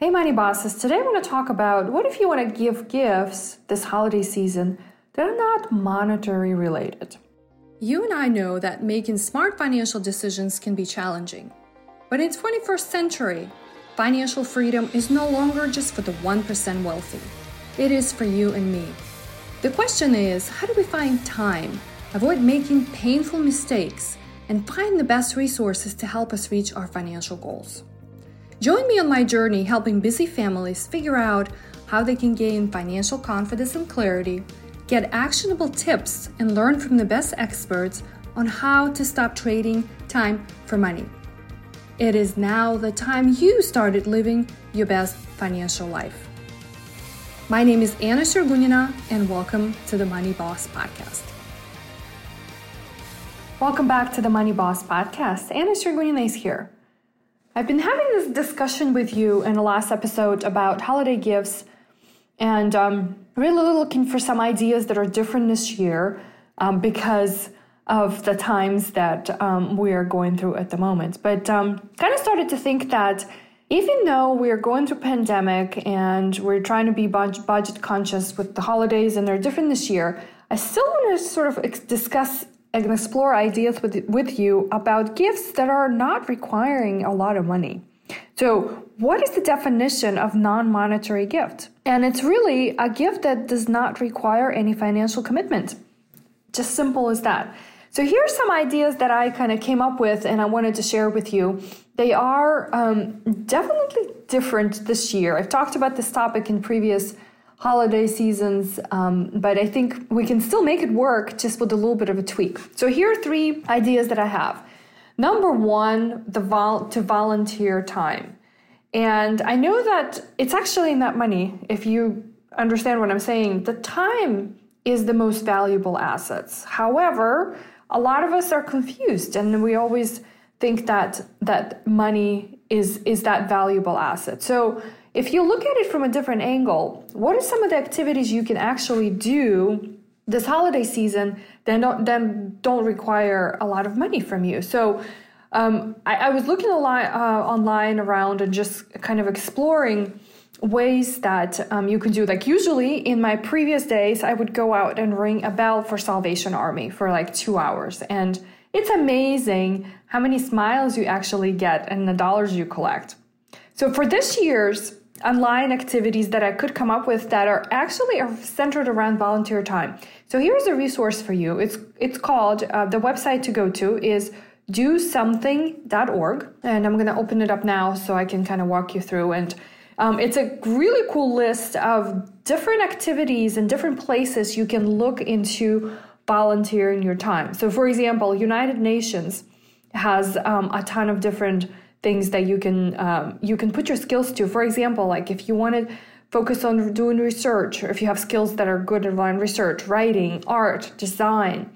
Hey, Money Bosses. Today I want to talk about what if you want to give gifts this holiday season that are not monetary related. You and I know that making smart financial decisions can be challenging. But in the 21st century, financial freedom is no longer just for the 1% wealthy. It is for you and me. The question is, how do we find time, avoid making painful mistakes, and find the best resources to help us reach our financial goals? Join me on my journey helping busy families figure out how they can gain financial confidence and clarity, get actionable tips, and learn from the best experts on how to stop trading time for money. It is now the time you started living your best financial life. My name is Anna Sergunina, and welcome to the Money Boss Podcast. Welcome back to the Money Boss Podcast. Anna Sergunina is here. I've been having this discussion with you in the last episode about holiday gifts and um, really looking for some ideas that are different this year um, because of the times that um, we are going through at the moment. But um, kind of started to think that even though we're going through pandemic and we're trying to be budget, budget conscious with the holidays and they're different this year, I still want to sort of discuss and explore ideas with, with you about gifts that are not requiring a lot of money. So, what is the definition of non monetary gift? And it's really a gift that does not require any financial commitment. Just simple as that. So, here's some ideas that I kind of came up with and I wanted to share with you. They are um, definitely different this year. I've talked about this topic in previous holiday seasons, um, but I think we can still make it work just with a little bit of a tweak. So here are three ideas that I have. Number one, the vol- to volunteer time. And I know that it's actually not money. If you understand what I'm saying, the time is the most valuable assets. However, a lot of us are confused and we always think that that money is is that valuable asset. So if you look at it from a different angle, what are some of the activities you can actually do this holiday season that don't, then don't require a lot of money from you? So um, I, I, was looking line, uh, online around and just kind of exploring ways that um, you can do. Like usually in my previous days i would go out and ring a bell for salvation army for like two hours. And it's amazing how many smiles you actually get and the dollars you collect so for this year's online activities that I could come up with that are actually centered around volunteer time. So here's a resource for you. It's it's called uh, the website to go to is dosomething.org and I'm going to open it up now so I can kind of walk you through and um, it's a really cool list of different activities and different places you can look into volunteering your time. So, for example, United Nations has um, a ton of different things that you can um, you can put your skills to. For example, like if you want to focus on doing research, or if you have skills that are good in research, writing, art, design.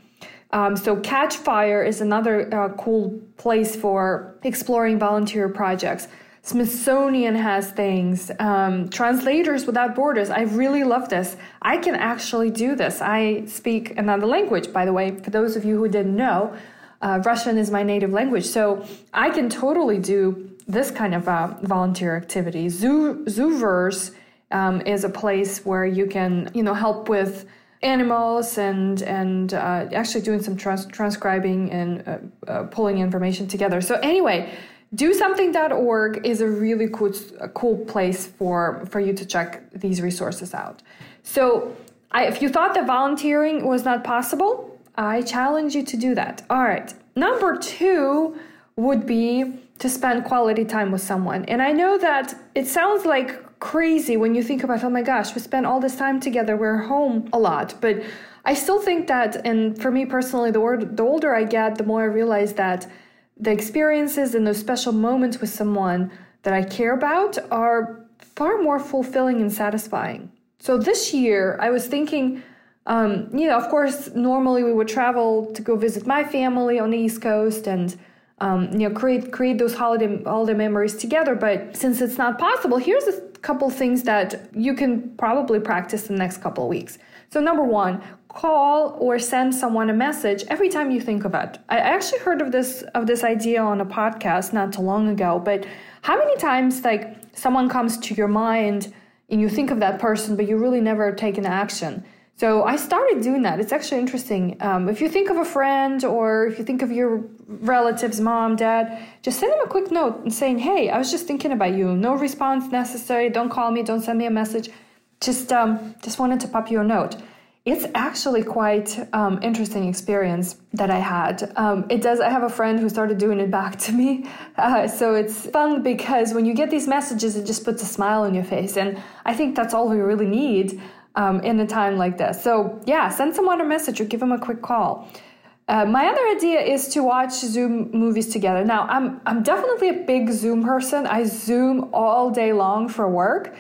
Um, so Catchafire is another uh, cool place for exploring volunteer projects. Smithsonian has things. Um, Translators Without Borders. I really love this. I can actually do this. I speak another language, by the way, for those of you who didn't know. Uh, Russian is my native language, so I can totally do this kind of uh, volunteer activity. Zoo Zooniverse um, is a place where you can, you know, help with animals and and uh, actually doing some trans- transcribing and uh, uh, pulling information together. So anyway, DoSomething.org is a really cool a cool place for for you to check these resources out. So I, if you thought that volunteering was not possible, I challenge you to do that. All right. Number two would be to spend quality time with someone. And I know that it sounds like crazy when you think about, oh my gosh, we spend all this time together, we're home a lot. But I still think that, and for me personally, the, word, the older I get, the more I realize that the experiences and those special moments with someone that I care about are far more fulfilling and satisfying. So this year, I was thinking, um, you know, of course, normally we would travel to go visit my family on the East Coast and um, you know create create those holiday holiday memories together. But since it's not possible, here's a couple things that you can probably practice in the next couple of weeks. So number one, call or send someone a message every time you think of it. I actually heard of this of this idea on a podcast not too long ago, but How many times, like, someone comes to your mind and you think of that person, but you really never take an action? So I started doing that. It's actually interesting. Um, if you think of a friend or if you think of your relatives, mom, dad, just send them a quick note and saying, "Hey, I was just thinking about you. No response necessary. Don't call me. Don't send me a message. Just um, just wanted to pop you a note." It's actually quite um, interesting experience that I had. Um, it does. I have a friend who started doing it back to me, uh, so it's fun because when you get these messages, it just puts a smile on your face, and I think that's all we really need um, in a time like this. So yeah, send someone a message or give them a quick call. Uh, my other idea is to watch Zoom movies together. Now, I'm I'm definitely a big Zoom person. I Zoom all day long for work.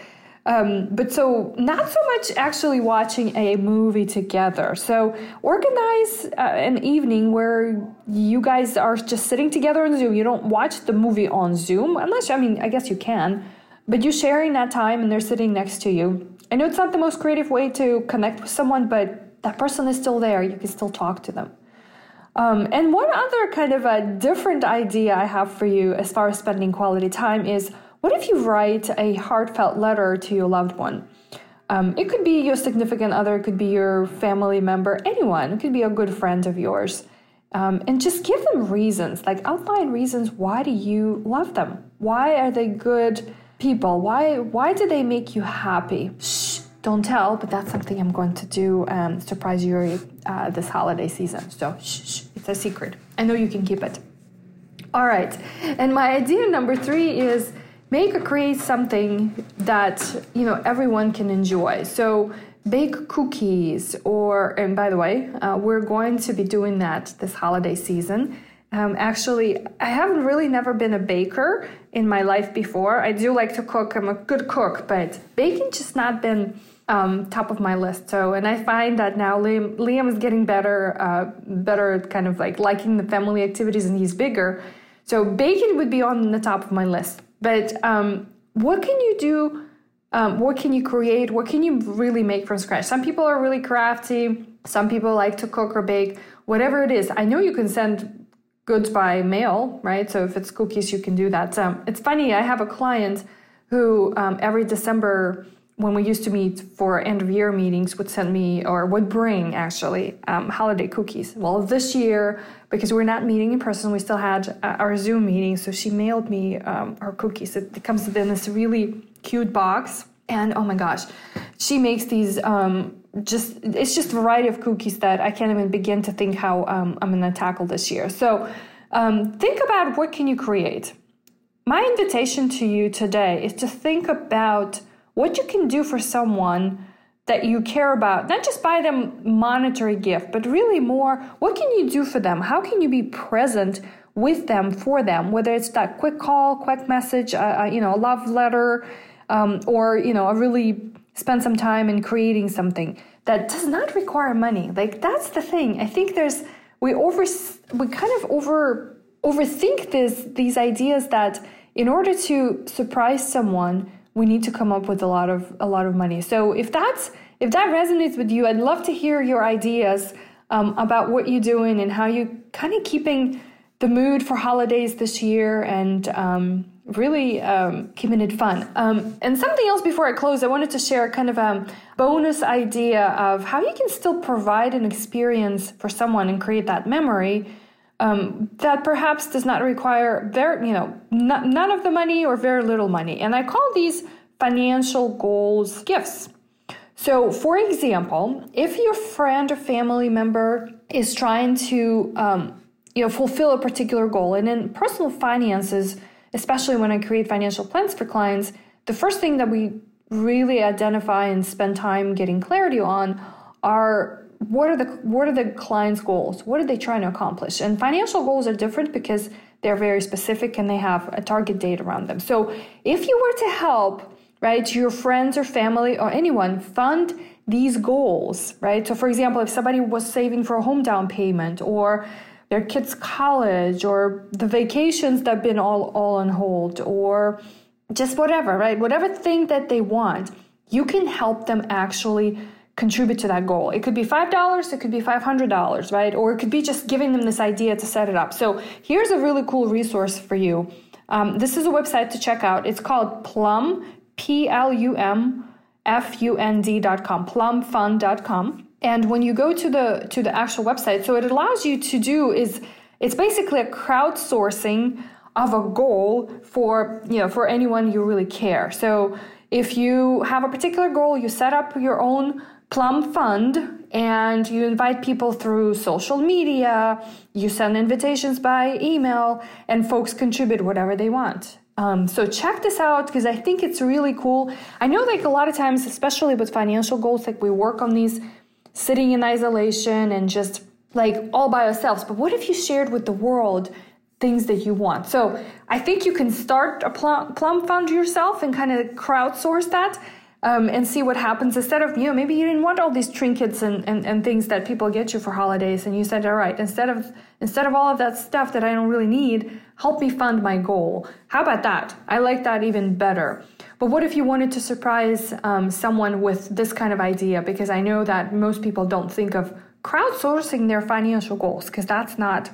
Um, but so not so much actually watching a movie together. So organize uh, an evening where you guys are just sitting together on Zoom. You don't watch the movie on Zoom, unless I mean I guess you can, but you're sharing that time and they're sitting next to you. I know it's not the most creative way to connect with someone, but that person is still there. You can still talk to them. Um, and one other kind of a different idea I have for you as far as spending quality time is what if you write a heartfelt letter to your loved one? Um, it could be your significant other, it could be your family member, anyone. It could be a good friend of yours. Um, and just give them reasons, like outline reasons why do you love them? Why are they good people? Why why do they make you happy? Shh, don't tell, but that's something I'm going to do and surprise you uh, this holiday season. So shh, shh, it's a secret. I know you can keep it. All right, and my idea number three is make or create something that you know everyone can enjoy so bake cookies or and by the way uh, we're going to be doing that this holiday season um, actually i haven't really never been a baker in my life before i do like to cook i'm a good cook but baking just not been um, top of my list so and i find that now liam, liam is getting better uh, better kind of like liking the family activities and he's bigger so baking would be on the top of my list but um, what can you do? Um, what can you create? What can you really make from scratch? Some people are really crafty. Some people like to cook or bake. Whatever it is, I know you can send goods by mail, right? So if it's cookies, you can do that. Um, it's funny. I have a client who um, every December when we used to meet for end of year meetings would send me or would bring actually um, holiday cookies well this year because we're not meeting in person we still had uh, our zoom meeting so she mailed me um, her cookies it, comes in this really cute box and oh my gosh she makes these um, just it's just a variety of cookies that i can't even begin to think how um, i'm going to tackle this year. So um, think about what can you create. My invitation to you today is to think about what you can do for someone that you care about not just buy them monetary gift but really more what can you do for them? How can you be present with them for them? Whether it's that quick call quick message uh, uh, you know a love letter um, or you know a really spend some time in creating something that does not require money like that's the thing i think there's we over we kind of over overthink this these ideas that in order to surprise someone we need to come up with a lot of a lot of money. So if that's if that resonates with you, I'd love to hear your ideas um, about what you're doing and how you kind of keeping the mood for holidays this year and um, really um, keeping it fun. Um, and something else before I close, I wanted to share kind of a bonus idea of how you can still provide an experience for someone and create that memory um, that perhaps does not require very, you know, none of the money or very little money. And I call these financial goals gifts. So, for example, if your friend or family member is trying to, um, you know, fulfill a particular goal, and in personal finances, especially when I create financial plans for clients, the first thing that we really identify and spend time getting clarity on are what are the what are the client's goals? What are they trying to accomplish? And financial goals are different because they're very specific and they have a target date around them. So if you were to help right your friends or family or anyone fund these goals right? So for example if somebody was saving for a home down payment or their kids college or the vacations that have been all all on hold or just whatever right whatever thing that they want you can help them actually contribute to that goal. It could be $5, it could be $500, right? Or it could be just giving them this idea to set it up. So here's a really cool resource for you. Um, this is a website to check out. It's called Plum, P L U M F U N D.com, plumfund.com. And when you go to the to the actual website, so it allows you to do is it's basically a crowdsourcing of a goal for you know for anyone you really care. So if you have a particular goal, you set up your own Plum Fund and you invite people through social media, you send invitations by email, and folks contribute whatever they want. Um, so check this out because I think it's really cool. I know like a lot of times, especially with financial goals, like we work on these sitting in isolation and just like all by ourselves. But what if you shared with the world things that you want? So I think you can start a plum, fund yourself and kind of crowdsource that um, and see what happens. Instead of you know maybe you didn't want all these trinkets and, and, and things that people get you for holidays and you said all right instead of instead of all of that stuff that i don't really need help me fund my goal. How about that? I like that even better. But what if you wanted to surprise um, someone with this kind of idea? Because i know that most people don't think of crowdsourcing their financial goals because that's not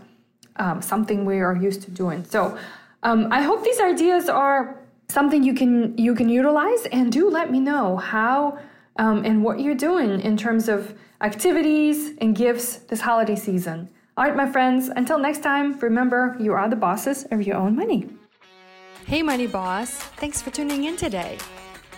um, something we are used to doing. So um, i hope these ideas are something you can you can utilize and do let me know how um, and what you're doing in terms of activities and gifts this holiday season. All right my friends until next time remember you are the bosses of your own money. Hey money boss. Thanks for tuning in today.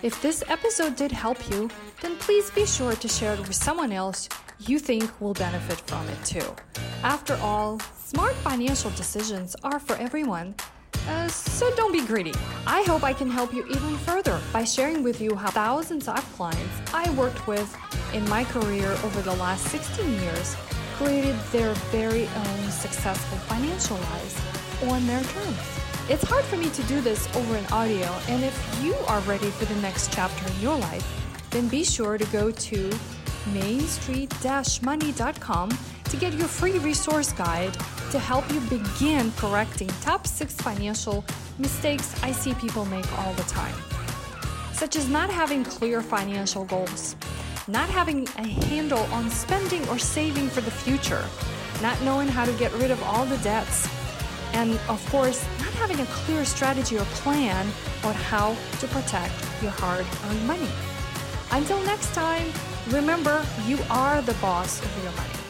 If this episode did help you then please be sure to share it with someone else you think will benefit from it too. After all smart financial decisions are for everyone uh, so don't be greedy. I hope I can help you even further by sharing with you how thousands of clients I worked with in my career over the last 16 years created their very own successful financial lives on their terms. It's hard for me to do this over an audio, and if you are ready for the next chapter in your life, then be sure to go to mainstreet-money.com to get your free resource guide to help you begin correcting top six financial mistakes I see people make all the time, such as not having clear financial goals, not having a handle on spending or saving for the future, not knowing how to get rid of all the debts, and of course, not having a clear strategy or plan on how to protect your hard earned money. Until next time, remember you are the boss of your money.